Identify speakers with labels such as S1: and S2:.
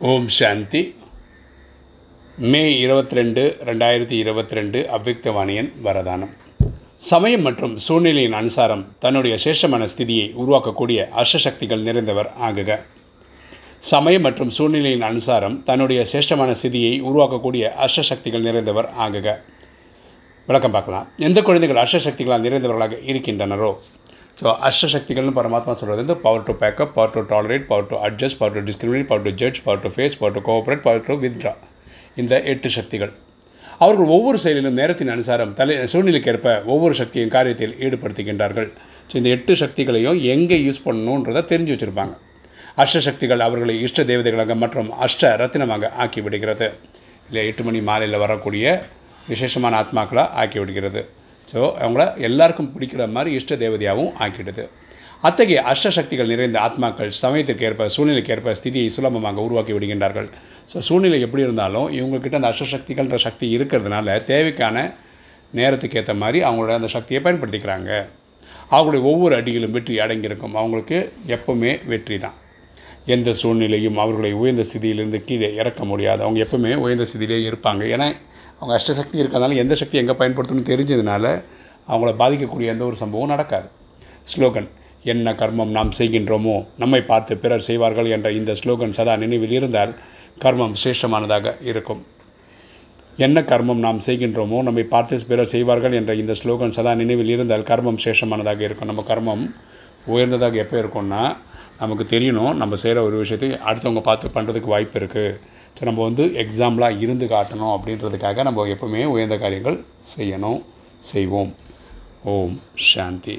S1: ஓம் சாந்தி. மே இருபத்தி ரெண்டு ரெண்டாயிரத்தி இருபத்தி ரெண்டு அவ்விக்தவாணியன் வரதானம். சமயம் மற்றும் சூழ்நிலையின் அனுசாரம் தன்னுடைய சேஷமான ஸ்திதியை உருவாக்கக்கூடிய அஷ்டசக்திகள் நிறைந்தவர் ஆகுக. சமயம் மற்றும் சூழ்நிலையின் அனுசாரம் தன்னுடைய சேஷ்டமான ஸ்திதியை உருவாக்கக்கூடிய அஷ்டசக்திகள் நிறைந்தவர் ஆகுக. விளக்கம் பார்க்கலாம். எந்த குழந்தைகள் அஷ்டசக்திகளால் நிறைந்தவர்களாக இருக்கின்றனரோ ஸோ அஷ்டசக்திகள்னு பரமாத்மா சொல்கிறது வந்து power to pack up power to tolerate power to adjust power to discriminate power to judge power to face power to cooperate power to withdraw இந்த எட்டு சக்திகள். அவர்கள் ஒவ்வொரு செயலிலும் நேரத்தின் அனுசாரம் தலை சூழ்நிலைக்கேற்ப ஒவ்வொரு சக்தியும் காரியத்தில் ஈடுபடுத்துகின்றார்கள். ஸோ இந்த எட்டு சக்திகளையும் எங்கே யூஸ் பண்ணணுன்றதை தெரிஞ்சு வச்சுருப்பாங்க. அஷ்டசக்திகள் அவர்களை இஷ்ட தேவதைகளாக மற்றும் அஷ்ட ரத்தினமாக ஆக்கி விடுகிறது. இல்லை எட்டு மணி மாலையில் வரக்கூடிய விசேஷமான ஆத்மாக்களாக ஆக்கி விடுகிறது. ஸோ அவங்கள எல்லாருக்கும் பிடிக்கிற மாதிரி இஷ்ட தேவதையாகவும் ஆக்கிடுது அத்தகைய அஷ்டசக்திகள் நிறைந்த ஆத்மாக்கள் சமயத்திற்கு ஏற்ப சூழ்நிலைக்கு ஏற்ப ஸ்திதியை சுலபமாக உருவாக்கி விடுகின்றார்கள். ஸோ சூழ்நிலை எப்படி இருந்தாலும் இவங்கக்கிட்ட அந்த அஷ்டசக்திகள்ன்ற சக்தி இருக்கிறதுனால தேவைக்கான நேரத்துக்கு ஏற்ற மாதிரி அவங்களோட அந்த சக்தியை பயன்படுத்திக்கிறாங்க. அவங்களுடைய ஒவ்வொரு அடியிலும் வெற்றி அடங்கியிருக்கும். அவங்களுக்கு எப்பவுமே வெற்றி தான். எந்த சூழ்நிலையும் அவர்களை உயர்ந்த ஸ்திதியிலிருந்து கீழே இறக்க முடியாது. அவங்க எப்பவுமே உயர்ந்த ஸ்திதியிலே இருப்பாங்க. ஏன்னா அவங்க அஷ்டசக்தி இருக்கிறதுனால எந்த சக்தி எங்கே பயன்படுத்தணும்னு தெரிஞ்சதுனால அவங்கள பாதிக்கக்கூடிய எந்த ஒரு சம்பவம் நடக்காது. ஸ்லோகன் என்ன கர்மம் நாம் செய்கின்றோமோ நம்மை பார்த்து பிறர் செய்வார்கள் என்ற இந்த ஸ்லோகன் சதா நினைவில் இருந்தால் கர்மம் சிரேஷ்டமானதாக இருக்கும். என்ன கர்மம் நாம் செய்கின்றோமோ நம்மை பார்த்து பிறர் செய்வார்கள் என்ற இந்த ஸ்லோகன் சதா நினைவில் இருந்தால் கர்மம் சேஷமானதாக இருக்கும். நம்ம கர்மம் உயர்ந்ததாக எப்போ இருக்கும்னா நமக்கு தெரியணும் நம்ம செய்கிற ஒரு விஷயத்தை அடுத்தவங்க பார்த்து பண்ணுறதுக்கு வாய்ப்பு இருக்குது ஸோ நம்ம வந்து எக்ஸாம்பிளாக இருந்து காட்டணும் அப்படின்றதுக்காக நம்ம எப்பவுமே உயர்ந்த காரியங்கள் செய்யணும். செய்வோம். ஓம் சாந்தி.